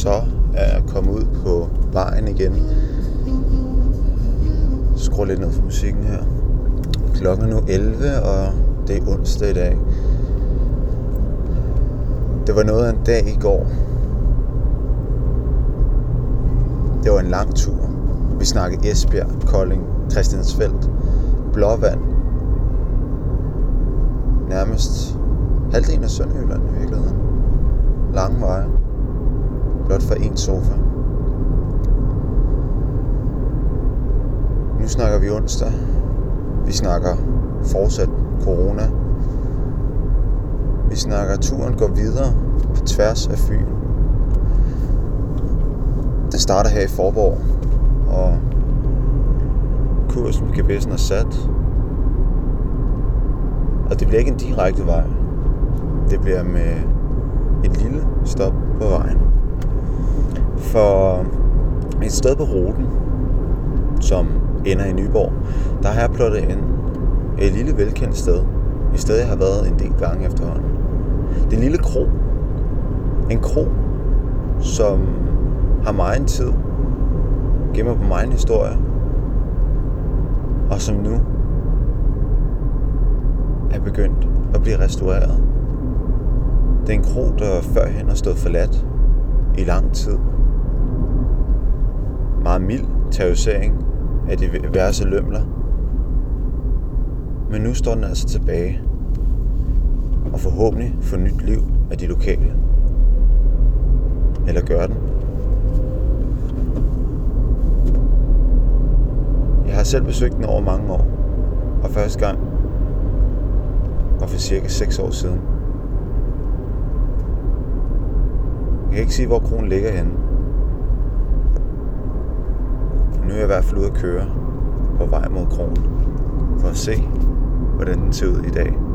så er komme ud på vejen igen. Skru lidt ned for musikken her. Klokken er nu 11, og det er onsdag i dag. Det var noget af en dag i går. Det var en lang tur. Vi snakkede Esbjerg, Kolding, Christiansfeldt, Blåvand. Nærmest halvdelen af Sønderjylland i virkeligheden. Lange veje. Blot for en sofa. Nu snakker vi onsdag. Vi snakker fortsat corona. Vi snakker, at turen går videre på tværs af Fyn. Den starter her i Forborg, og kursen på GPS'en er sat. Og det bliver ikke en direkte vej. Det bliver med et lille stop på vejen. For et sted på ruten, som ender i Nyborg, der har jeg plottet ind et lille velkendt sted. Et sted, jeg har været en del gange efterhånden. Det er en lille kro. En kro, som har meget tid, gemmer på meget historie, og som nu er begyndt at blive restaureret. Det er en kro, der førhen har stået forladt i lang tid. Meget mild terrorisering af diverse lømler. Men nu står den altså tilbage og forhåbentlig får nyt liv af de lokale. Eller gør den? Jeg har selv besøgt den over mange år, og første gang var for cirka 6 år siden. Jeg kan ikke sige, hvor kronen ligger henne. Men nu er jeg i hvert fald ude at køre på vej mod kronen, for at se, hvordan den ser ud i dag.